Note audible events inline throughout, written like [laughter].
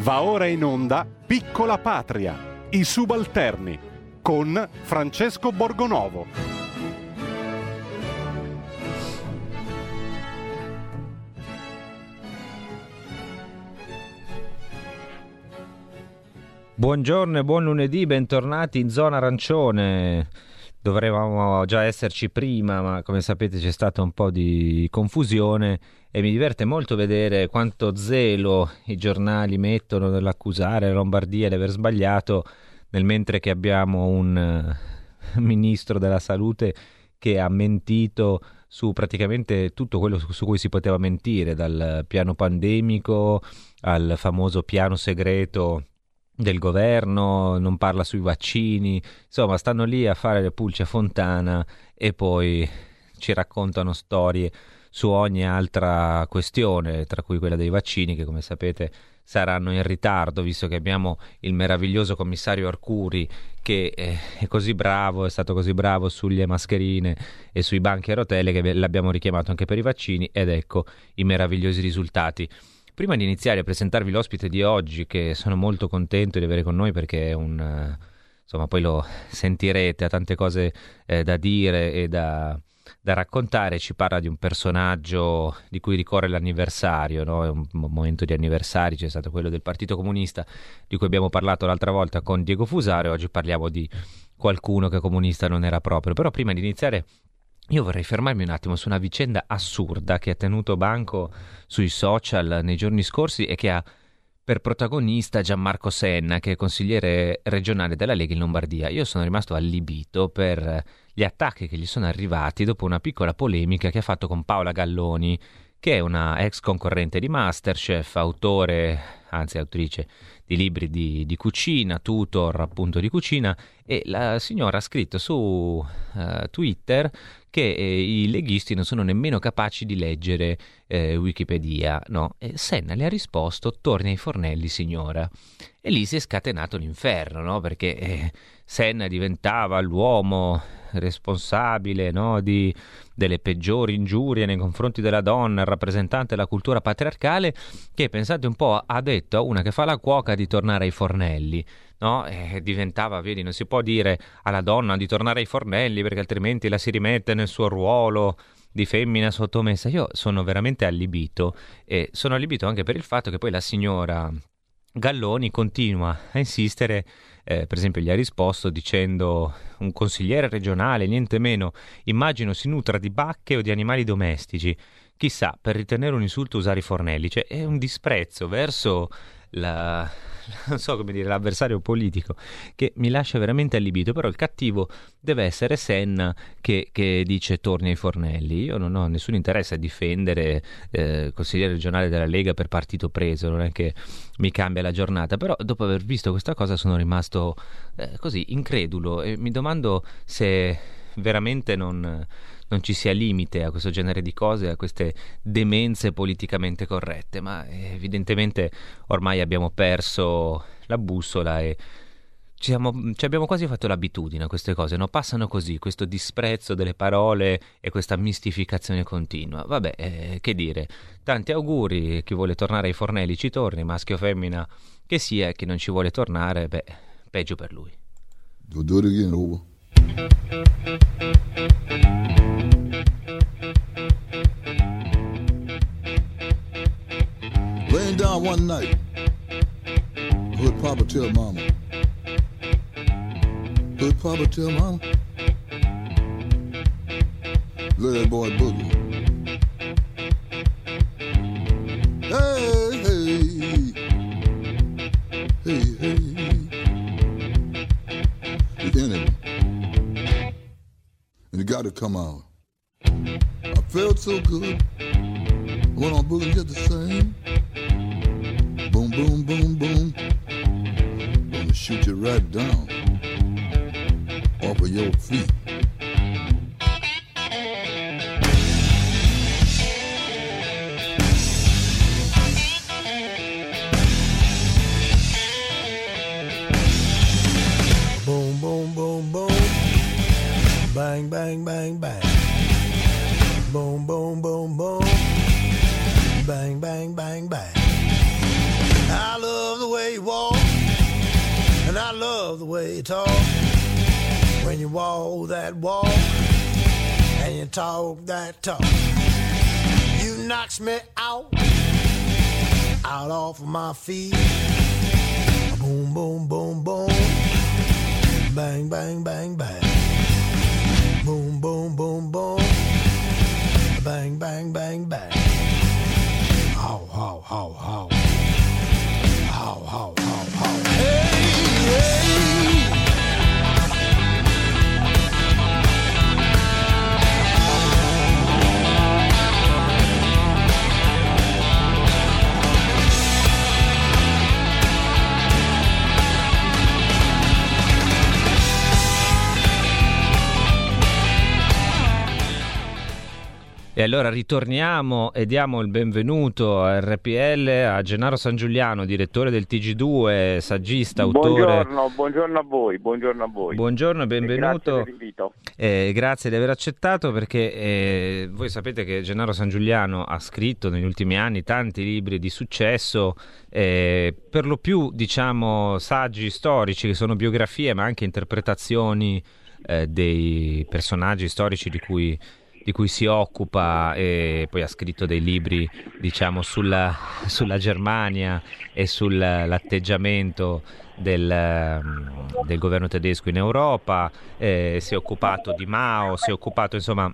Va ora in onda Piccola Patria, i subalterni, con Francesco Borgonovo. Buongiorno e buon lunedì, bentornati in zona arancione. Dovremmo già esserci prima, ma come sapete c'è stata un po' di confusione e mi diverte molto vedere quanto zelo i giornali mettono nell'accusare la Lombardia di aver sbagliato, nel mentre che abbiamo un uh, ministro della salute che ha mentito su praticamente tutto quello su cui si poteva mentire, dal piano pandemico al famoso piano segreto del governo, non parla sui vaccini, insomma stanno lì a fare le pulce a fontana e poi ci raccontano storie su ogni altra questione, tra cui quella dei vaccini che come sapete saranno in ritardo, visto che abbiamo il meraviglioso commissario Arcuri che eh, è così bravo, è stato così bravo sulle mascherine e sui banchi a rotelle che l'abbiamo richiamato anche per i vaccini ed ecco i meravigliosi risultati. Prima di iniziare a presentarvi l'ospite di oggi, che sono molto contento di avere con noi perché è un... insomma, poi lo [laughs] sentirete, ha tante cose eh, da dire e da, da, raccontare, ci parla di un personaggio di cui ricorre l'anniversario, no? è un momento di anniversari, c'è stato quello del Partito Comunista di cui abbiamo parlato l'altra volta con Diego Fusaro oggi parliamo di qualcuno che comunista non era proprio. Però prima di iniziare io vorrei fermarmi un attimo su una vicenda assurda che ha tenuto banco sui social nei giorni scorsi e che ha per protagonista Gianmarco Senna, che è consigliere regionale della Lega in Lombardia. Io sono rimasto allibito per gli attacchi che gli sono arrivati dopo una piccola polemica che ha fatto con Paola Galloni, che è una ex concorrente di Masterchef, autore, anzi autrice di libri di, di, cucina, tutor appunto di cucina, e la signora ha scritto su uh, Twitter che eh, i leghisti non sono nemmeno capaci di leggere eh, Wikipedia, no? E Senna le ha risposto, torni ai fornelli signora. E lì si è scatenato l'inferno, no? Perché eh, Senna diventava l'uomo responsabile no? di, delle peggiori ingiurie nei confronti della donna, il rappresentante della cultura patriarcale, che pensate un po' ha detto a una che fa la cuoca di tornare ai fornelli. No? E diventava, vedi, non si può dire alla donna di tornare ai fornelli perché altrimenti la si rimette nel suo ruolo di femmina sottomessa. Io sono veramente allibito e sono allibito anche per il fatto che poi la signora Galloni continua a insistere, eh, per esempio gli ha risposto dicendo un consigliere regionale, niente meno, immagino si nutra di bacche o di animali domestici. Chissà, per ritenere un insulto usare i fornelli, cioè è un disprezzo verso la, [laughs] non so come dire, l'avversario politico che mi lascia veramente allibito, però il cattivo deve essere Senna che, che dice torni ai fornelli. Io non ho nessun interesse a difendere eh, consigliere regionale della Lega per partito preso, non è che mi cambia la giornata, però dopo aver visto questa cosa sono rimasto eh, così incredulo e mi domando se veramente non non ci sia limite a questo genere di cose, a queste demenze politicamente corrette, ma evidentemente ormai abbiamo perso la bussola e ci, siamo, ci, abbiamo quasi fatto l'abitudine a queste cose, no? passano così, questo disprezzo delle parole e questa mistificazione continua. Vabbè, eh, che dire, tanti auguri, chi vuole tornare ai fornelli ci torni, maschio o femmina che sia, chi non ci vuole tornare, beh, peggio per lui. Do, do it again, over. Laying down one night, heard Papa tell Mama. Heard Papa tell Mama. Let that boy boogie. Hey, got to come out. I felt so good. Went on boogie just the same. Boom, boom, boom, boom. Gonna shoot you right down off of your feet. Bang, bang, bang. Boom, boom, boom, boom. Bang, bang, bang, bang. I love the way you walk, and I love the way you talk. When you walk that walk, and you talk that talk, you knocks me out, out off of my feet. Boom, boom, boom, boom. Bang, bang, bang, bang. Boom, boom, boom, boom. Bang, bang, bang, bang. How, how, how, how. How, how, how. E allora ritorniamo e diamo il benvenuto a RPL a Gennaro San Giuliano, direttore del TG2, saggista, autore. Buongiorno, buongiorno a voi, buongiorno a voi. Buongiorno e E Grazie benvenuto. per. Eh, grazie di aver accettato perché eh, voi sapete che Gennaro San Giuliano ha scritto negli ultimi anni tanti libri di successo, eh, per lo più diciamo saggi storici che sono biografie ma anche interpretazioni eh, dei personaggi storici di cui, di cui si occupa e poi ha scritto dei libri diciamo sulla, sulla Germania e sull'atteggiamento del, del governo tedesco in Europa, eh, si è occupato di Mao, si è occupato insomma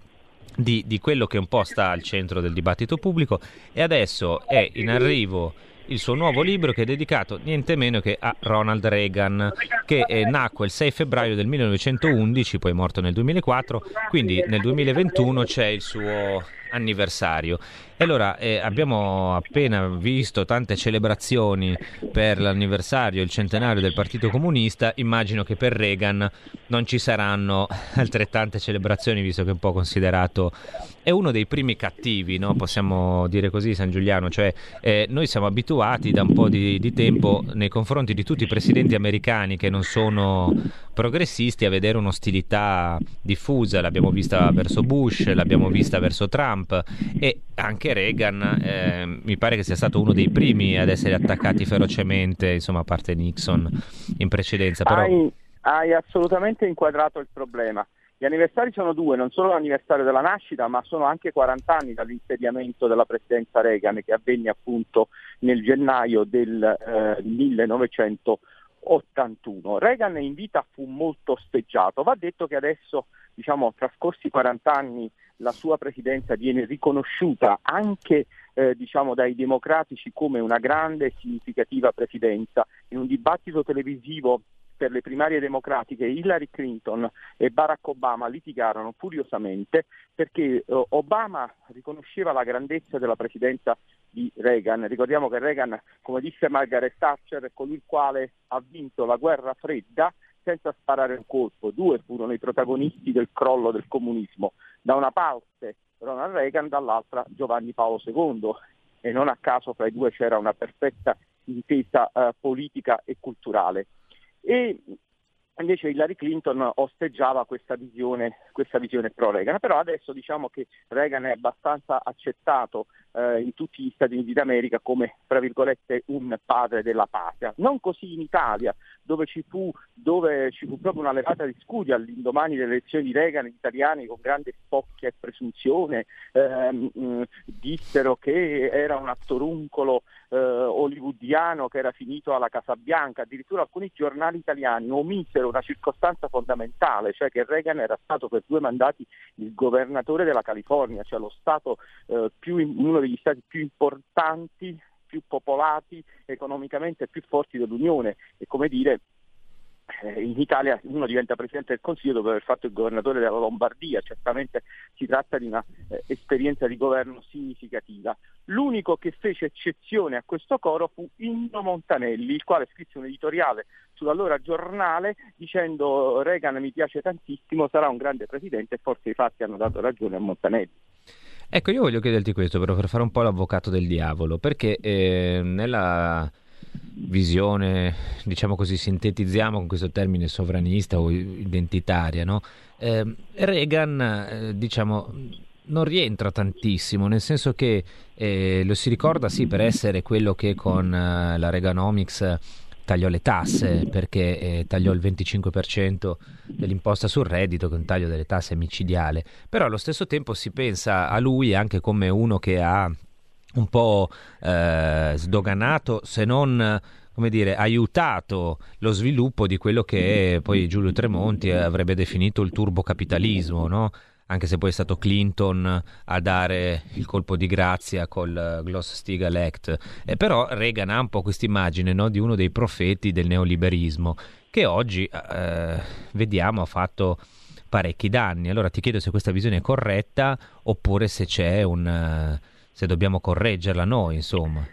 di, di quello che un po' sta al centro del dibattito pubblico. E adesso è in arrivo il suo nuovo libro che è dedicato niente meno che a Ronald Reagan che eh, nacque il 6 febbraio del 1911, poi morto nel 2004, quindi nel 2021 c'è il suo anniversario. E allora eh, abbiamo appena visto tante celebrazioni per l'anniversario, il centenario del Partito Comunista, immagino che per Reagan non ci saranno altrettante celebrazioni, visto che è un po' considerato è uno dei primi cattivi, no? possiamo dire così, San Giuliano, cioè eh, noi siamo abituati da un po' di, di tempo nei confronti di tutti i presidenti americani che non sono progressisti a vedere un'ostilità diffusa, l'abbiamo vista verso Bush, l'abbiamo vista verso Trump e anche Reagan eh, mi pare che sia stato uno dei primi ad essere attaccati ferocemente, insomma a parte Nixon in precedenza, però Hai, hai assolutamente inquadrato il problema. Gli anniversari sono due, non solo l'anniversario della nascita, ma sono anche 40 anni dall'insediamento della presidenza Reagan, che avvenne appunto nel gennaio del eh, 1981. Reagan in vita fu molto osteggiato. Va detto che adesso, diciamo, trascorsi 40 anni, la sua presidenza viene riconosciuta anche eh, diciamo, dai democratici come una grande e significativa presidenza. In un dibattito televisivo per le primarie democratiche Hillary Clinton e Barack Obama litigarono furiosamente perché eh, Obama riconosceva la grandezza della presidenza di Reagan. Ricordiamo che Reagan, come disse Margaret Thatcher, è colui il quale ha vinto la guerra fredda senza sparare un colpo. Due furono i protagonisti del crollo del comunismo. Da una parte Ronald Reagan, dall'altra Giovanni Paolo II. E non a caso fra i due c'era una perfetta intesa eh, politica e culturale. E invece Hillary Clinton osteggiava questa visione, questa visione pro-Reagan, però adesso diciamo che Reagan è abbastanza accettato eh, in tutti gli Stati Uniti d'America come, tra virgolette, un padre della patria. Non così in Italia, dove ci fu, dove ci fu proprio una levata di scudi all'indomani delle elezioni di Reagan, gli italiani con grande spocchia e presunzione ehm, mh, dissero che era un attoruncolo eh, hollywoodiano che era finito alla Casa Bianca, addirittura alcuni giornali italiani omisero una circostanza fondamentale, cioè che Reagan era stato per due mandati il governatore della California, cioè lo stato eh, più, uno degli stati più importanti più popolati, economicamente più forti dell'Unione e come dire eh, in Italia uno diventa Presidente del Consiglio dopo aver fatto il governatore della Lombardia, certamente si tratta di un'esperienza eh, di governo significativa. L'unico che fece eccezione a questo coro fu Inno Montanelli, il quale scrisse un editoriale sull'allora giornale dicendo Reagan mi piace tantissimo, sarà un grande Presidente e forse i fatti hanno dato ragione a Montanelli. Ecco, io voglio chiederti questo però per fare un po' l'avvocato del diavolo, perché eh, nella visione, diciamo così, sintetizziamo con questo termine sovranista o identitaria, no? eh, Reagan, eh, diciamo, non rientra tantissimo, nel senso che eh, lo si ricorda sì per essere quello che con eh, la Reaganomics tagliò le tasse perché eh, tagliò il 25% dell'imposta sul reddito, che è un taglio delle tasse micidiale, però allo stesso tempo si pensa a lui anche come uno che ha un po' eh, sdoganato, se non come dire, aiutato lo sviluppo di quello che poi Giulio Tremonti avrebbe definito il turbocapitalismo, no? Anche se poi è stato Clinton a dare il colpo di grazia col Gloss-Steagall Act. Eh, però Reagan ha un po' questa immagine no? di uno dei profeti del neoliberismo, che oggi eh, vediamo ha fatto parecchi danni. Allora ti chiedo se questa visione è corretta oppure se c'è un... se dobbiamo correggerla noi, insomma.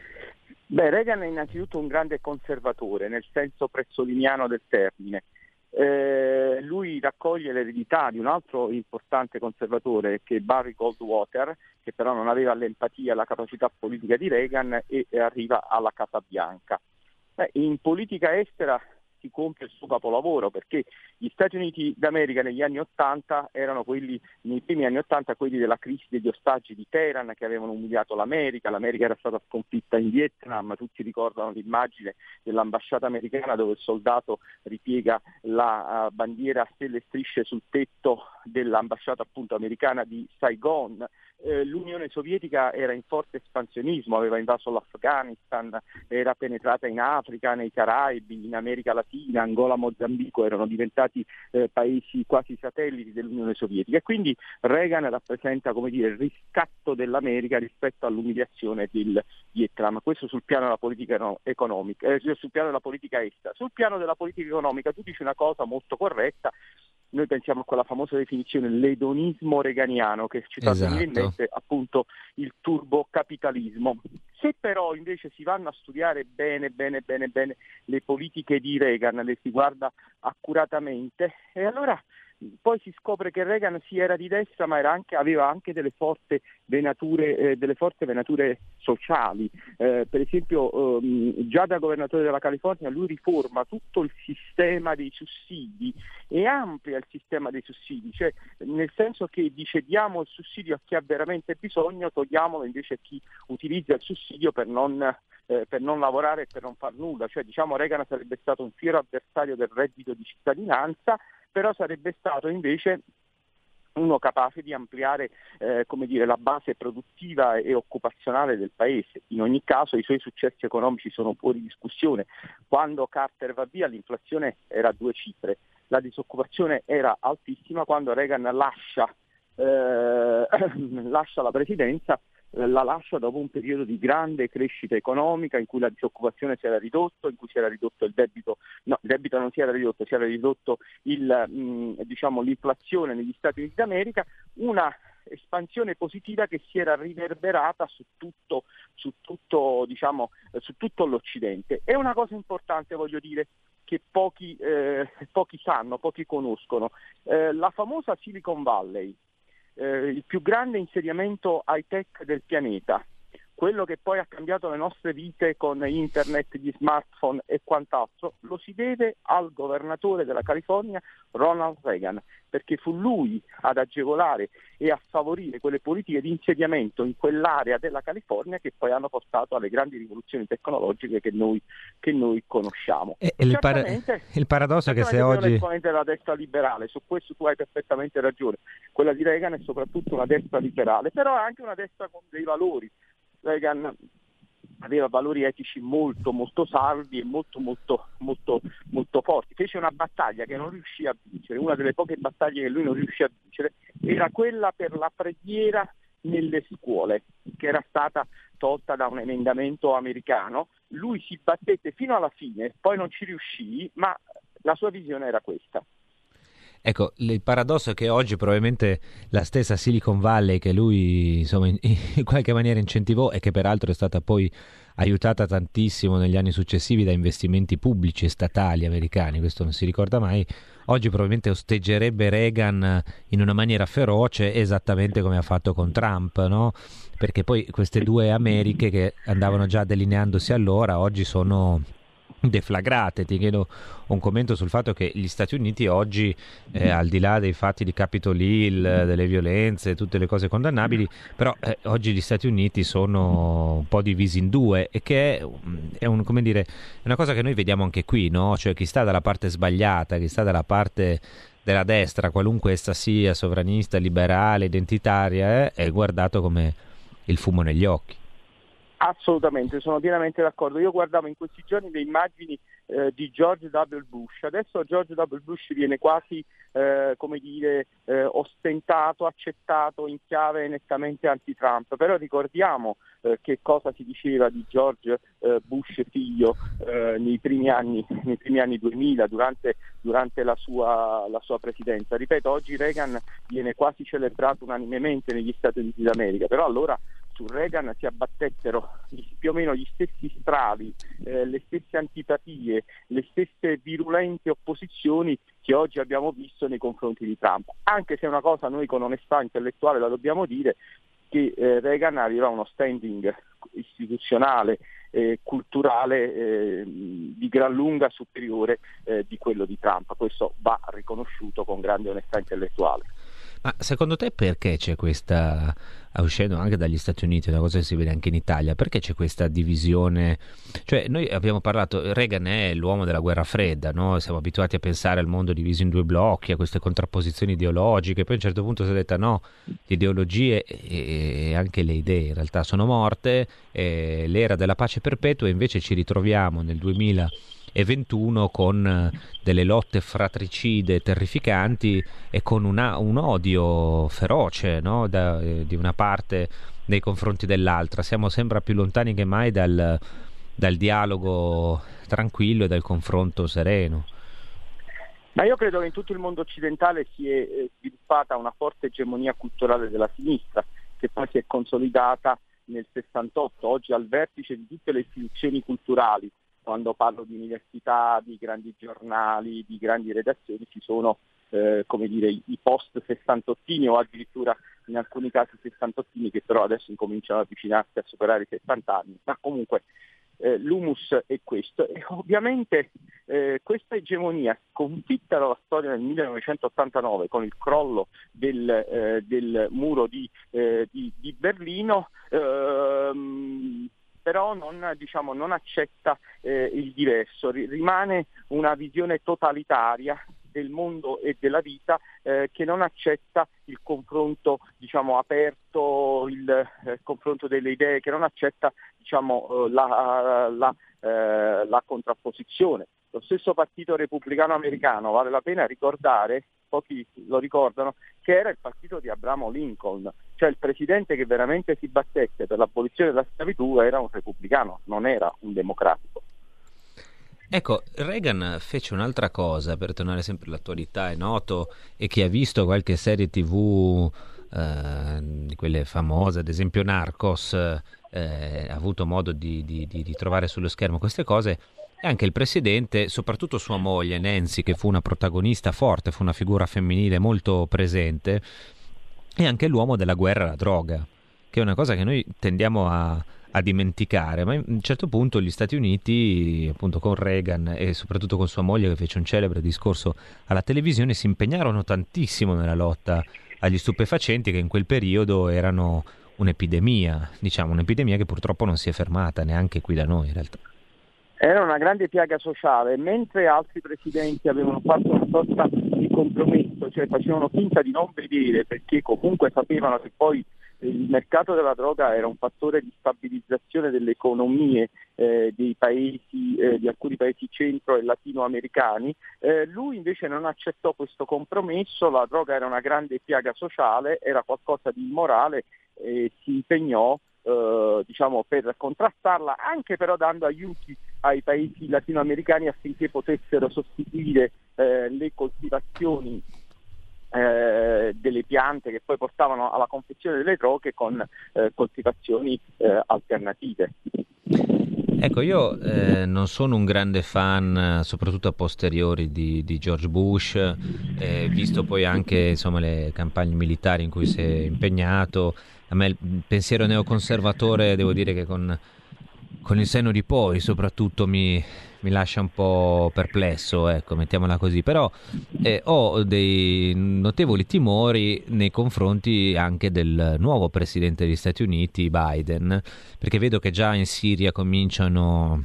Beh, Reagan è innanzitutto un grande conservatore, nel senso prezzoliniano del termine. Eh, lui raccoglie l'eredità di un altro importante conservatore che è Barry Goldwater, che però non aveva l'empatia e la capacità politica di Reagan e arriva alla Casa Bianca. Beh, in politica estera si compie il suo capolavoro perché gli Stati Uniti d'America negli anni 80 erano quelli, nei primi anni 80 quelli della crisi degli ostaggi di Teheran che avevano umiliato l'America, l'America era stata sconfitta in Vietnam, tutti ricordano l'immagine dell'ambasciata americana dove il soldato ripiega la uh, bandiera a stelle e strisce sul tetto dell'ambasciata appunto americana di Saigon, eh, l'Unione Sovietica era in forte espansionismo, aveva invaso l'Afghanistan, era penetrata in Africa, nei Caraibi, in America Latina, Angola, Mozambico erano diventati eh, paesi quasi satelliti dell'Unione Sovietica. E quindi Reagan rappresenta come dire, il riscatto dell'America rispetto all'umiliazione del Vietnam, questo sul piano della politica no, economica, eh, sul piano della politica estera. Sul piano della politica economica tu dici una cosa molto corretta, noi pensiamo a quella famosa definizione l'edonismo reganiano che ci fa esatto. in mente appunto il turbocapitalismo. Se però invece si vanno a studiare bene, bene, bene, bene le politiche di Reagan, le si guarda accuratamente, e allora poi si scopre che Reagan sì era di destra ma anche, aveva anche delle forti venature, eh, delle forti venature sociali. Eh, per esempio ehm, già da governatore della California lui riforma tutto il sistema dei sussidi e amplia il sistema dei sussidi, cioè nel senso che dice diamo il sussidio a chi ha veramente bisogno, togliamolo invece a chi utilizza il sussidio per non, eh, per non lavorare e per non far nulla. Cioè diciamo Reagan sarebbe stato un fiero avversario del reddito di cittadinanza però sarebbe stato invece uno capace di ampliare eh, dire, la base produttiva e occupazionale del paese. In ogni caso i suoi successi economici sono fuori discussione. Quando Carter va via l'inflazione era a due cifre, la disoccupazione era altissima, quando Reagan lascia, eh, [clears throat] lascia la presidenza la lascia dopo un periodo di grande crescita economica in cui la disoccupazione si era ridotto, in cui si era ridotto il debito, no, il debito non si era ridotto, si era ridotto il, mh, diciamo, l'inflazione negli Stati Uniti d'America, una espansione positiva che si era riverberata su tutto, su tutto, diciamo, su tutto l'Occidente. È una cosa importante, voglio dire, che pochi, eh, pochi sanno, pochi conoscono. Eh, la famosa Silicon Valley, eh, il più grande insediamento high tech del pianeta, quello che poi ha cambiato le nostre vite con internet, gli smartphone e quant'altro, lo si deve al governatore della California Ronald Reagan, perché fu lui ad agevolare e a favorire quelle politiche di insediamento in quell'area della California che poi hanno portato alle grandi rivoluzioni tecnologiche che noi, che noi conosciamo. E, il, para- il, paradosso è che se oggi... L'esponente della destra liberale, su questo tu hai perfettamente ragione, quella di Reagan è soprattutto una destra liberale, però è anche una destra con dei valori Reagan aveva valori etici molto molto salvi e molto molto molto molto forti. Fece una battaglia che non riuscì a vincere, una delle poche battaglie che lui non riuscì a vincere era quella per la preghiera nelle scuole, che era stata tolta da un emendamento americano. Lui si battette fino alla fine, poi non ci riuscì, ma la sua visione era questa. Ecco, il paradosso è che oggi probabilmente la stessa Silicon Valley che lui insomma, in, in, [laughs] qualche maniera incentivò e che peraltro è stata poi aiutata tantissimo negli anni successivi da investimenti pubblici e statali americani, questo non si ricorda mai, oggi probabilmente osteggerebbe Reagan in una maniera feroce esattamente come ha fatto con Trump, no? perché poi queste due Americhe che andavano già delineandosi allora oggi sono deflagrate. Ti chiedo un commento sul fatto che gli Stati Uniti oggi, eh, al di là dei fatti di Capitol Hill, delle violenze, tutte le cose condannabili, però eh, oggi gli Stati Uniti sono un po' divisi in due e che è, è, un, dire, una cosa che noi vediamo anche qui, no? cioè chi sta dalla parte sbagliata, chi sta dalla parte della destra, qualunque essa sia, sovranista, liberale, identitaria, eh, è guardato come il fumo negli occhi. Assolutamente, sono pienamente d'accordo. Io guardavo in questi giorni le immagini eh, di George W. Bush. Adesso George W. Bush viene quasi, eh, come dire, eh, ostentato, accettato in chiave nettamente anti-Trump. Però ricordiamo eh, che cosa si diceva di George eh, Bush figlio eh, nei primi, anni, nei, primi anni, 2000, durante, durante la, sua, la sua presidenza. Ripeto, oggi Reagan viene quasi celebrato unanimemente negli Stati Uniti d'America, però allora su Reagan si abbattettero più o meno gli stessi stravi, eh, le stesse antipatie, le stesse virulente opposizioni che oggi abbiamo visto nei confronti di Trump. Anche se una cosa noi con onestà intellettuale la dobbiamo dire, che eh, Reagan aveva uno standing istituzionale eh, culturale eh, di gran lunga superiore eh, di quello di Trump. Questo va riconosciuto con grande onestà intellettuale. Ma secondo te perché c'è questa, uscendo anche dagli Stati Uniti, una cosa che si vede anche in Italia, perché c'è questa divisione? Cioè noi abbiamo parlato, Reagan è l'uomo della guerra fredda, no? siamo abituati a pensare al mondo diviso in due blocchi, a queste contrapposizioni ideologiche, poi a un certo punto si è detto no, le ideologie e anche le idee in realtà sono morte, l'era della pace perpetua invece ci ritroviamo nel 2000 e 21 con eh, delle lotte fratricide terrificanti e con una, un odio feroce no? da, eh, di una parte nei confronti dell'altra. Siamo sempre più lontani che mai dal, dal dialogo tranquillo e dal confronto sereno. Ma io credo che in tutto il mondo occidentale si è eh, sviluppata una forte egemonia culturale della sinistra, che poi si è consolidata nel 68, oggi al vertice di tutte le istituzioni culturali, quando parlo di università, di grandi giornali, di grandi redazioni, ci sono eh, come dire, i post sessantottini o addirittura in alcuni casi sessantottini che però adesso incominciano ad avvicinarsi a superare i 70 anni, ma comunque eh, l'humus è questo. E ovviamente eh, questa egemonia sconfitta dalla storia nel 1989 con il crollo del, eh, del muro di, eh, di, di Berlino ehm, però non, diciamo, non accetta eh, il diverso, rimane una visione totalitaria del mondo e della vita eh, che non accetta il confronto diciamo, aperto, il eh, confronto delle idee, che non accetta diciamo, eh, la, la, eh, la contrapposizione. Lo stesso partito repubblicano americano, vale la pena ricordare, pochi lo ricordano, che era il partito di Abramo Lincoln, cioè il presidente che veramente si battesse per l'abolizione della schiavitù era un repubblicano, non era un democratico. Ecco, Reagan fece un'altra cosa, per tornare sempre all'attualità, è noto e chi ha visto qualche serie tv eh, quelle famose, ad esempio Narcos, eh, ha avuto modo di, di, di, di trovare sullo schermo queste cose, e anche il presidente, soprattutto sua moglie Nancy, che fu una protagonista forte, fu una figura femminile molto presente, e anche l'uomo della guerra alla droga, che è una cosa che noi tendiamo a, a dimenticare, ma a un certo punto gli Stati Uniti, appunto con Reagan e soprattutto con sua moglie che fece un celebre discorso alla televisione, si impegnarono tantissimo nella lotta agli stupefacenti che in quel periodo erano un'epidemia, diciamo un'epidemia che purtroppo non si è fermata neanche qui da noi in realtà era una grande piaga sociale, mentre altri presidenti avevano fatto una sorta di compromesso, cioè facevano finta di non vedere perché comunque sapevano che poi il mercato della droga era un fattore di stabilizzazione delle economie eh, paesi, eh, di alcuni paesi centro e latinoamericani, eh, lui invece non accettò questo compromesso, la droga era una grande piaga sociale, era qualcosa di immorale e si impegnò eh, diciamo, per contrastarla, anche però dando aiuti ai paesi latinoamericani affinché potessero sostituire eh, le coltivazioni eh, delle piante che poi portavano alla confezione delle droghe con eh, coltivazioni eh, alternative. Ecco, io eh, non sono un grande fan, soprattutto a posteriori, di, di George Bush, eh, visto poi anche insomma, le campagne militari in cui si è impegnato. A me il pensiero neoconservatore, devo dire che con, con il senno di poi, soprattutto mi, mi lascia un po' perplesso, ecco, mettiamola così, però eh, ho dei notevoli timori nei confronti anche del nuovo presidente degli Stati Uniti, Biden, perché vedo che già in Siria cominciano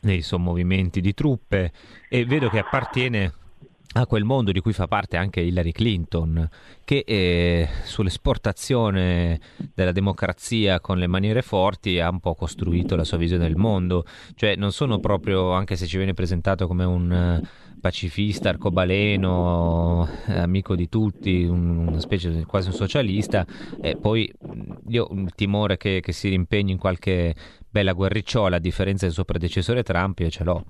dei sommovimenti di truppe e vedo che appartiene a quel mondo di cui fa parte anche Hillary Clinton, che eh, sull'esportazione della democrazia con le maniere forti ha un po' costruito la sua visione del mondo. Cioè non sono proprio, anche se ci viene presentato come un uh, pacifista, arcobaleno, eh, amico di tutti, un, una specie di quasi un socialista, e poi io il timore che, che si rimpegni in qualche bella guerricciola, a differenza del suo predecessore Trump, io ce l'ho.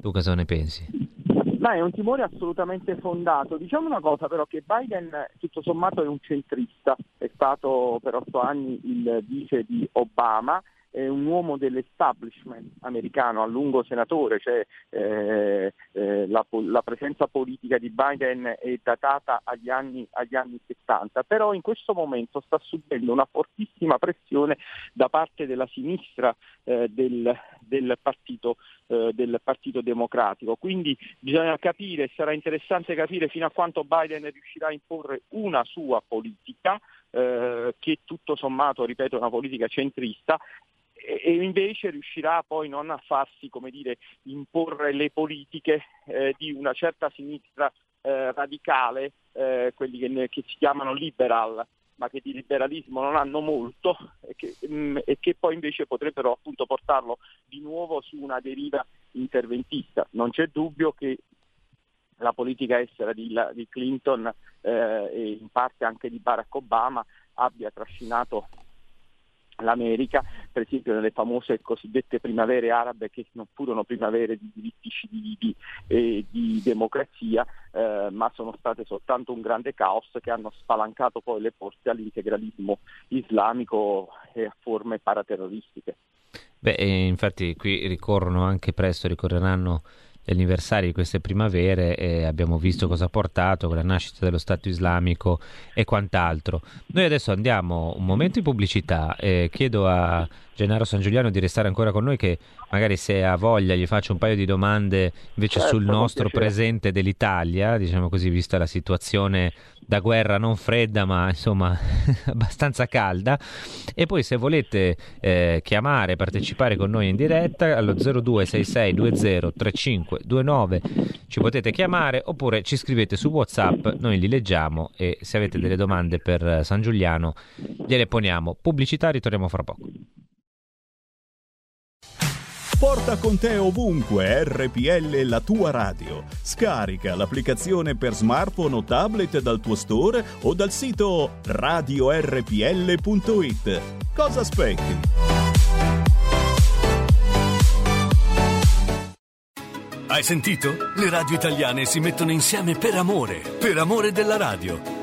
Tu cosa ne pensi? Ma è un timore assolutamente fondato. Diciamo una cosa però che Biden tutto sommato è un centrista, è stato per otto anni il vice di Obama è un uomo dell'establishment americano, a lungo senatore, cioè eh, eh, la, la, presenza politica di Biden è datata agli anni, agli anni 70, però in questo momento sta subendo una fortissima pressione da parte della sinistra eh, del, del, partito, eh, del, partito, Democratico. Quindi bisogna capire, sarà interessante capire fino a quanto Biden riuscirà a imporre una sua politica. Eh, che tutto sommato, ripeto, è una politica centrista e invece riuscirà poi non a farsi come dire, imporre le politiche eh, di una certa sinistra eh, radicale, eh, quelli che, che, si chiamano liberal, ma che di liberalismo non hanno molto e che, mh, mm, e che poi invece potrebbero appunto portarlo di nuovo su una deriva interventista. Non c'è dubbio che la politica estera di, di Clinton eh, e in parte anche di Barack Obama abbia trascinato l'America, per esempio nelle famose cosiddette primavere arabe che non furono primavere di diritti civili e di democrazia, eh, ma sono state soltanto un grande caos che hanno spalancato poi le porte all'integralismo islamico e a forme paraterroristiche. Beh, infatti qui ricorrono anche presto, ricorreranno gli anniversari di queste primavere e abbiamo visto cosa ha portato con la nascita dello Stato islamico e quant'altro. Noi adesso andiamo un momento in pubblicità e chiedo a Gennaro San Giuliano di restare ancora con noi che magari se ha voglia gli faccio un paio di domande invece certo, sul nostro presente dell'Italia, diciamo così, vista la situazione da guerra non fredda ma insomma [laughs] abbastanza calda. E poi se volete eh, chiamare partecipare con noi in diretta allo 0266203529 ci potete chiamare oppure ci scrivete su whatsapp noi li leggiamo e se avete delle domande per San Giuliano gliele poniamo. Pubblicità ritorniamo fra poco Porta con te ovunque RPL la tua radio. Scarica l'applicazione per smartphone o tablet dal tuo store o dal sito radiorpl.it. Cosa aspetti? Hai sentito? Le radio italiane si mettono insieme per amore, per amore della radio.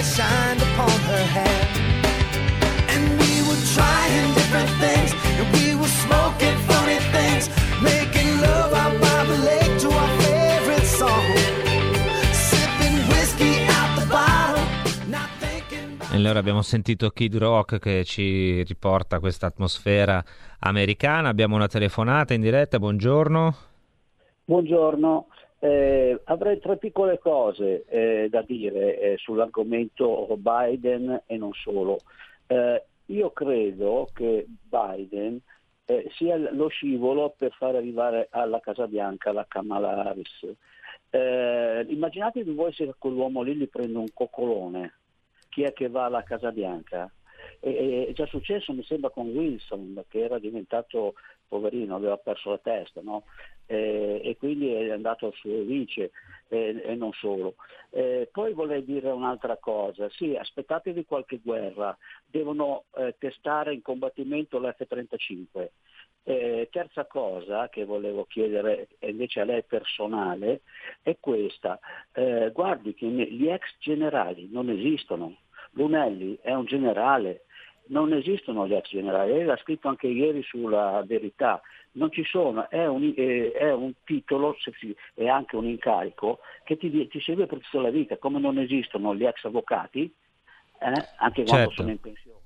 light shined upon her head. And we were trying different things, and we were smoking funny things, making love out by the lake to our favorite song. Sipping. Allora abbiamo sentito Kid Rock che ci riporta questa atmosfera americana. Abbiamo una telefonata in diretta, buongiorno. Buongiorno, eh, avrei tre piccole cose eh, da dire eh, sull'argomento Biden e non solo. Eh, io credo che Biden eh, sia lo scivolo per far arrivare alla Casa Bianca la Kamala Harris. Eh, immaginatevi voi se quell'uomo lì gli prende un coccolone, chi è che va alla Casa Bianca? È già successo, mi sembra, con Wilson, che era diventato poverino, aveva perso la testa, no? eh, e quindi è andato al suo vice eh, e non solo. Eh, poi vorrei dire un'altra cosa, sì, aspettatevi qualche guerra, devono eh, testare in combattimento l'F-35. Eh, terza cosa che volevo chiedere invece a lei personale è questa, eh, guardi che gli ex generali non esistono, Brunelli è un generale, non esistono gli ex generali, lei l'ha scritto anche ieri sulla verità, non ci sono, è un, è un titolo e anche un incarico che ti, ti, serve per tutta la vita, come non esistono gli ex avvocati, eh, anche quando certo. sono in pensione.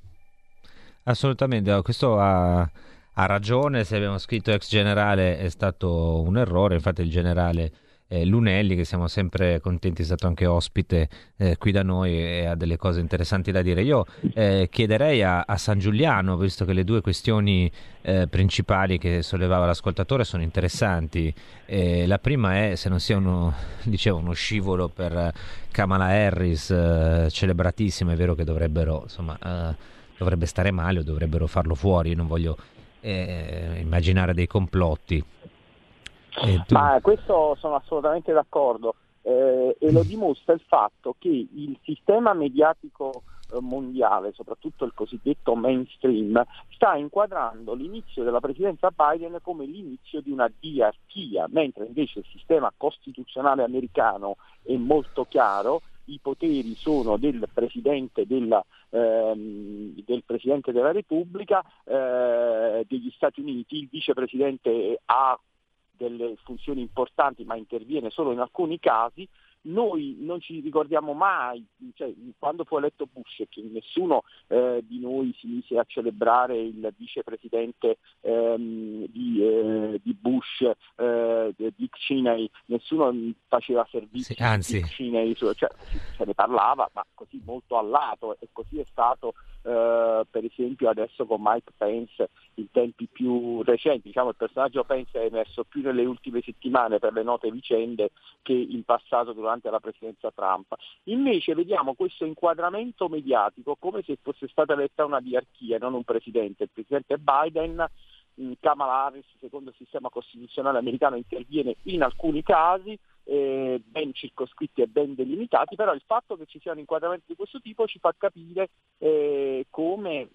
Assolutamente, questo ha, ha ragione, se abbiamo scritto ex generale è stato un errore, infatti il generale eh, Lunelli, che siamo sempre contenti, è stato anche ospite eh, qui da noi e ha delle cose interessanti da dire. Io eh, chiederei a, a, San Giuliano, visto che le due questioni eh, principali che sollevava l'ascoltatore sono interessanti. la prima è se non sia uno, [laughs] dicevo, uno scivolo per Kamala Harris, eh, celebratissima, è vero che dovrebbero, insomma, eh, dovrebbe stare male o dovrebbero farlo fuori, non voglio immaginare dei complotti ma questo sono assolutamente d'accordo. Eh, e lo dimostra il fatto che il sistema mediatico eh, mondiale, soprattutto il cosiddetto mainstream, sta inquadrando l'inizio della presidenza Biden come l'inizio di una diarchia, mentre invece il sistema costituzionale americano è molto chiaro, i poteri sono del Presidente della, ehm, del Presidente della Repubblica, eh, degli Stati Uniti, il Vicepresidente ha delle funzioni importanti ma interviene solo in alcuni casi, noi non ci ricordiamo mai, cioè, quando fu eletto Bush, che nessuno eh, di noi si mise a celebrare il vicepresidente ehm, di, eh, di, Bush, eh, Dick Cheney, nessuno faceva servizio sì, anzi. Dick Cheney, cioè, se ne parlava, ma così molto a lato e così è stato eh, per esempio adesso con Mike Pence in tempi più recenti, diciamo il personaggio Pence è emerso più nelle ultime settimane per le note vicende che in passato durante la presidenza Trump. Invece vediamo questo inquadramento mediatico come se fosse stata eletta una diarchia, non un presidente. Il presidente Biden Kamala Harris, secondo il sistema costituzionale americano, interviene in alcuni casi, eh, ben circoscritti e ben delimitati, però il fatto che ci sia un inquadramento di questo tipo ci fa capire eh, come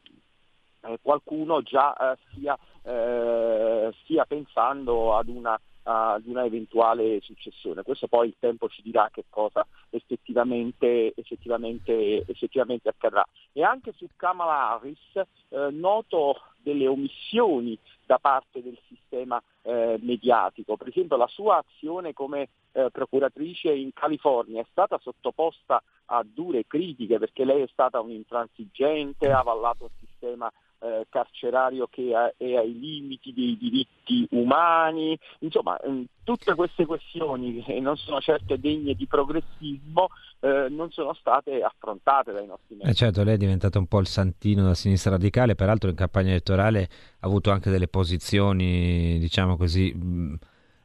eh, qualcuno già eh, stia, eh, stia, pensando ad una, ad una, eventuale successione. Questo poi il tempo ci dirà che cosa effettivamente, effettivamente, effettivamente accadrà. E anche su Kamala Harris eh, noto delle omissioni da parte del sistema eh, mediatico. Per esempio la sua azione come eh, procuratrice in California è stata sottoposta a dure critiche perché lei è stata un intransigente, ha avallato un sistema eh, carcerario che è ai limiti dei diritti umani, insomma mm, tutte queste questioni che non sono certo degne di progressismo eh, non sono state affrontate dai nostri membri. Eh certo, lei è diventato un po' il santino della sinistra radicale, peraltro in campagna elettorale ha avuto anche delle posizioni, diciamo così, mh,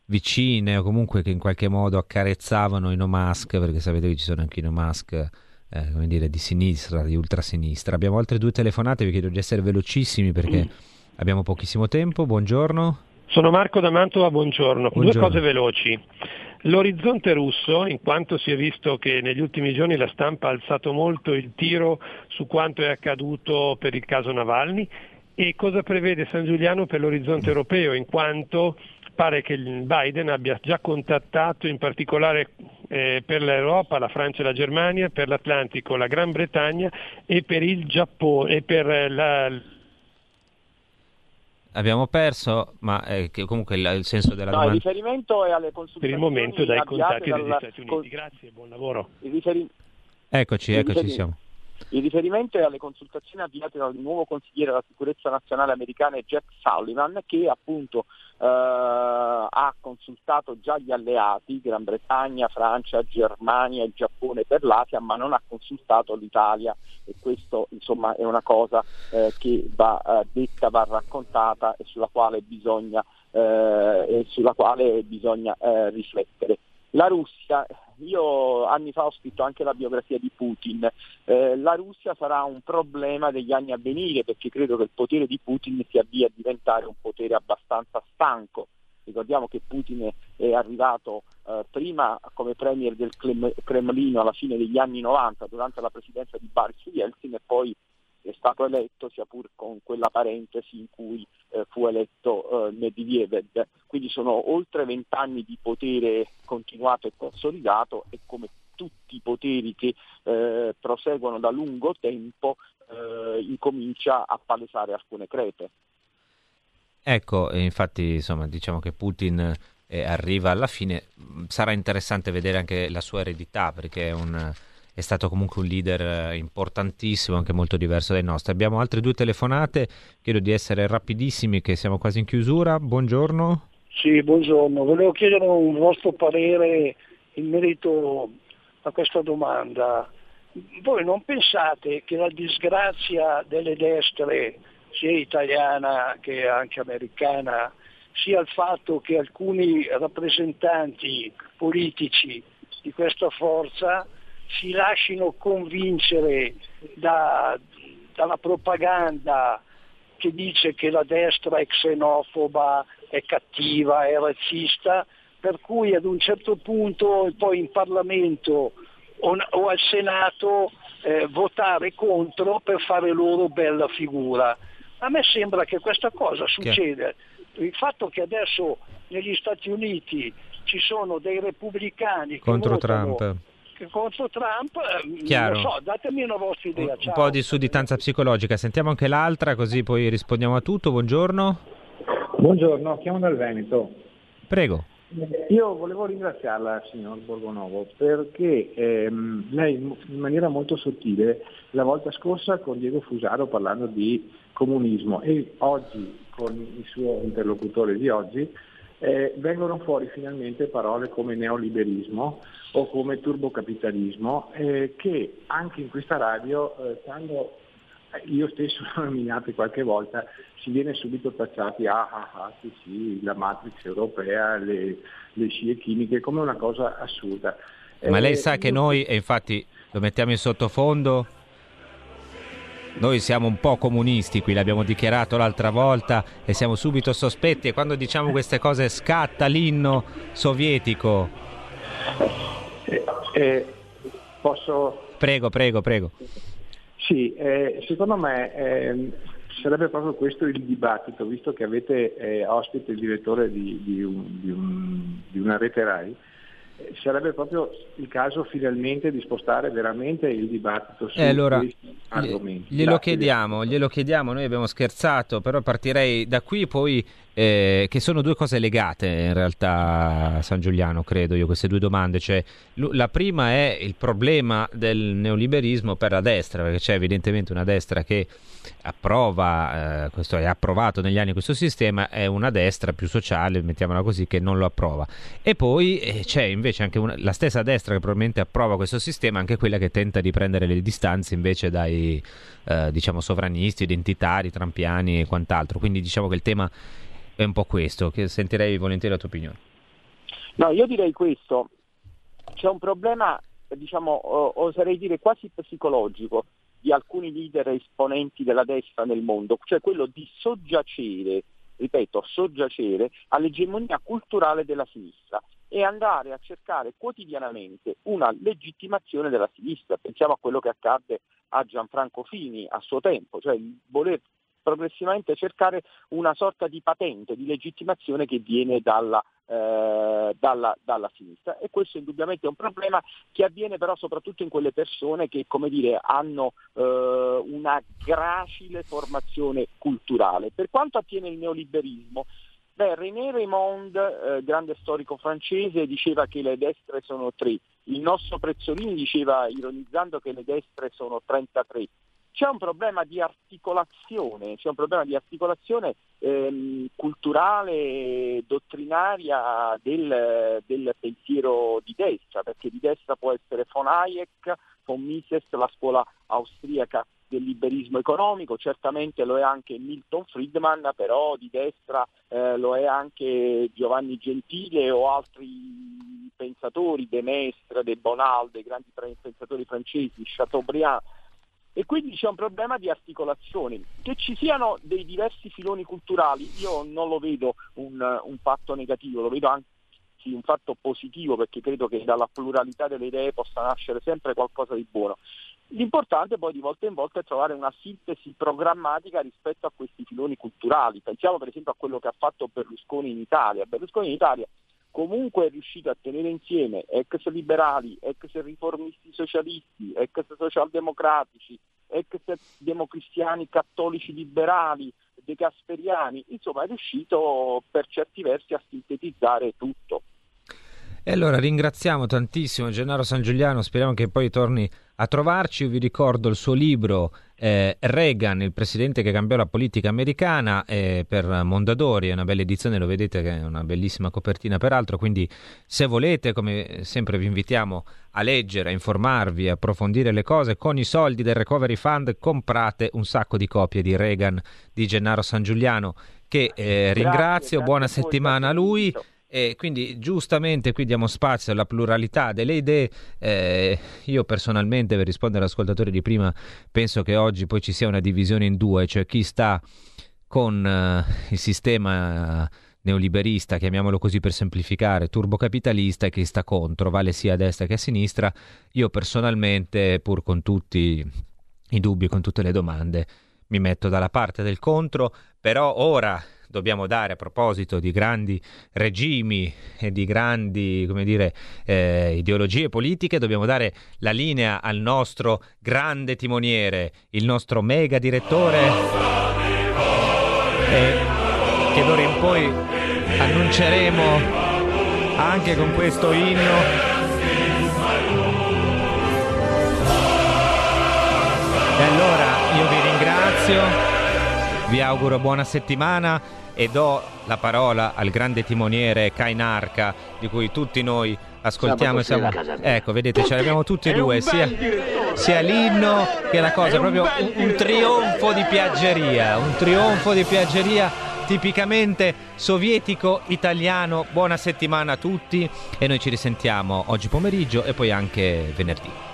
vicine o comunque che in qualche modo accarezzavano i no mask, perché sapete che ci sono anche i no mask eh, come dire, di sinistra, di ultrasinistra. Abbiamo altre due telefonate, vi chiedo di essere velocissimi perché abbiamo pochissimo tempo. Buongiorno. Sono Marco da Mantova, buongiorno. buongiorno. Due cose veloci. L'orizzonte russo, in quanto si è visto che negli ultimi giorni la stampa ha alzato molto il tiro su quanto è accaduto per il caso Navalny, e cosa prevede San Giuliano per l'orizzonte europeo, in quanto pare che Biden abbia già contattato in particolare eh, per l'Europa la Francia e la Germania, per l'Atlantico la Gran Bretagna e per il Giappone e per la, abbiamo perso, ma eh, comunque il, il, senso della no, domanda... il riferimento è alle consultazioni Per il momento dai contatti dalla... degli Stati Uniti. Grazie, buon lavoro. Riferi... Eccoci, eccoci, siamo. Il riferimento è alle consultazioni avviate dal nuovo consigliere della sicurezza nazionale americana Jack Sullivan che appunto eh, ha consultato già gli alleati, Gran Bretagna, Francia, Germania e Giappone per l'Asia, ma non ha consultato l'Italia e questo insomma è una cosa eh, che va eh, detta, va raccontata e sulla quale bisogna, eh, e sulla quale bisogna eh, riflettere. La Russia, io anni fa ho scritto anche la biografia di Putin, eh, la Russia sarà un problema degli anni a venire perché credo che il potere di Putin si avvia a diventare un potere abbastanza stanco. Ricordiamo che Putin è arrivato eh, prima come premier del Cremlino alla fine degli anni 90 durante la presidenza di Boris Yeltsin e poi è stato eletto, sia pur con quella parentesi in cui eh, fu eletto eh, Medvedev. Quindi sono oltre vent'anni di potere continuato e consolidato e come tutti i poteri che eh, proseguono da lungo tempo eh, incomincia a palesare alcune crepe. Ecco, infatti insomma, diciamo che Putin eh, arriva alla fine, sarà interessante vedere anche la sua eredità perché è un è stato comunque un leader eh, importantissimo, anche molto diverso dai nostri. Abbiamo altre due telefonate, chiedo di essere rapidissimi che siamo quasi in chiusura. Buongiorno. Sì, buongiorno. Volevo chiedere un vostro parere in merito a questa domanda. Voi non pensate che la disgrazia delle destre, sia italiana che anche americana, sia il fatto che alcuni rappresentanti politici di questa forza si lasciano convincere da, dalla propaganda che dice che la destra è xenofoba, è cattiva, è razzista, per cui ad un certo punto poi in Parlamento o, o al Senato eh, votare contro per fare loro bella figura. A me sembra che questa cosa succeda. Il fatto che adesso negli Stati Uniti ci sono dei repubblicani contro votano, Trump contro Trump, eh, Chiaro. non so, datemi una vostra idea. Un Ciao. po' di sudditanza psicologica. Sentiamo anche l'altra, così poi rispondiamo a tutto. Buongiorno. Buongiorno, chiamo dal Veneto. Prego. Io volevo ringraziarla, signor Borgonovo, perché ehm, lei in maniera molto sottile la volta scorsa con Diego Fusaro parlando di comunismo e oggi con il suo interlocutore di oggi eh, vengono fuori finalmente parole come neoliberismo o come turbocapitalismo eh, che anche in questa radio eh, quando io stesso [laughs] l'ho nominato qualche volta si viene subito tacciati ah ah ah sì sì la matrix europea le, le scie chimiche come una cosa assurda. Ma lei Eh, sa che noi, e infatti lo mettiamo in sottofondo, noi siamo un po' comunisti qui, l'abbiamo dichiarato l'altra volta e siamo subito sospetti e quando diciamo queste cose scatta l'inno sovietico. eh, posso Prego, prego, prego. Sì, eh, secondo me ehm, sarebbe proprio questo il dibattito, visto che avete eh, ospite il direttore di, di un- di un- di una rete RAI, eh, sarebbe proprio il caso finalmente di spostare veramente il dibattito su E allora questi argomenti. glielo chiediamo, glielo chiediamo, noi abbiamo scherzato, però partirei da qui poi eh, che sono due cose legate in realtà San Giuliano, credo io, queste due domande, cioè la prima è il problema del neoliberismo per la destra, perché c'è evidentemente una destra che approva, eh, questo è approvato negli anni questo sistema, è una destra più sociale, mettiamola così, che non lo approva. E poi eh, c'è invece anche una- la stessa destra che probabilmente approva questo sistema, anche quella che tenta di prendere le distanze invece dai eh, diciamo sovranisti, identitari, trampiani e quant'altro. Quindi diciamo che il tema è un po' questo, che sentirei volentieri la tua opinione. No, io direi questo, c'è un problema, diciamo, oserei dire quasi psicologico di alcuni leader esponenti della destra nel mondo, cioè quello di soggiacere, ripeto, soggiacere all'egemonia culturale della sinistra e andare a cercare quotidianamente una legittimazione della sinistra. Pensiamo a quello che accadde a Gianfranco Fini a suo tempo, cioè il voler progressivamente cercare una sorta di patente, di legittimazione che viene dalla, eh, dalla, dalla sinistra e questo indubbiamente è un problema che avviene però soprattutto in quelle persone che come dire, hanno eh, una gracile formazione culturale. Per quanto attiene il neoliberismo, Beh, René Raymond, eh, grande storico francese, diceva che le destre sono tre, il nostro Prezzolini diceva ironizzando che le destre sono 33. C'è un problema di articolazione, c'è un problema di articolazione ehm, culturale, dottrinaria del, del, pensiero di destra, perché di destra può essere von Hayek, von Mises, la scuola austriaca del liberismo economico, certamente lo è anche Milton Friedman, però di destra eh, lo è anche Giovanni Gentile o altri pensatori, De Mestre, De Bonald, dei grandi pensatori francesi, Chateaubriand, e quindi c'è un problema di articolazione. Che ci siano dei diversi filoni culturali, io non lo vedo un, un fatto negativo, lo vedo anche un fatto positivo perché credo che dalla pluralità delle idee possa nascere sempre qualcosa di buono. L'importante poi di volta in volta è trovare una sintesi programmatica rispetto a questi filoni culturali. Pensiamo per esempio a quello che ha fatto Berlusconi in Italia. Berlusconi in Italia comunque è riuscito a tenere insieme ex liberali, ex riformisti socialisti, ex socialdemocratici, ex democristiani cattolici liberali, de Gasperiani, insomma è riuscito per certi versi a sintetizzare tutto. E allora ringraziamo tantissimo Gennaro San Giuliano, speriamo che poi torni a trovarci. Io vi ricordo il suo libro eh, Reagan, il presidente che cambiò la politica americana, eh, per Mondadori, è una bella edizione, lo vedete che è una bellissima copertina peraltro, quindi se volete, come sempre vi invitiamo a leggere, a informarvi, a approfondire le cose, con i soldi del Recovery Fund comprate un sacco di copie di Reagan di Gennaro San Giuliano che eh, ringrazio, grazie, buona settimana a lui. E quindi giustamente qui diamo spazio alla pluralità delle idee. Eh, io personalmente, per rispondere all'ascoltatore di prima, penso che oggi poi ci sia una divisione in due, cioè chi sta con eh, il sistema neoliberista, chiamiamolo così per semplificare, turbocapitalista e chi sta contro, vale sia a destra che a sinistra. Io personalmente, pur con tutti i dubbi, con tutte le domande, mi metto dalla parte del contro, però ora dobbiamo dare a proposito di grandi regimi e di grandi come dire, eh, ideologie politiche, dobbiamo dare la linea al nostro grande timoniere, il nostro mega direttore e che d'ora in poi annunceremo anche con questo inno. E allora io vi ringrazio, vi auguro buona settimana e do la parola al grande timoniere Kainarca di cui tutti noi ascoltiamo e siamo ecco vedete ce l'abbiamo tutti e due sia, sia, l'inno che la cosa proprio un, un trionfo di piaggeria un trionfo di piaggeria tipicamente sovietico italiano. Buona settimana a tutti e noi ci risentiamo oggi pomeriggio e poi anche venerdì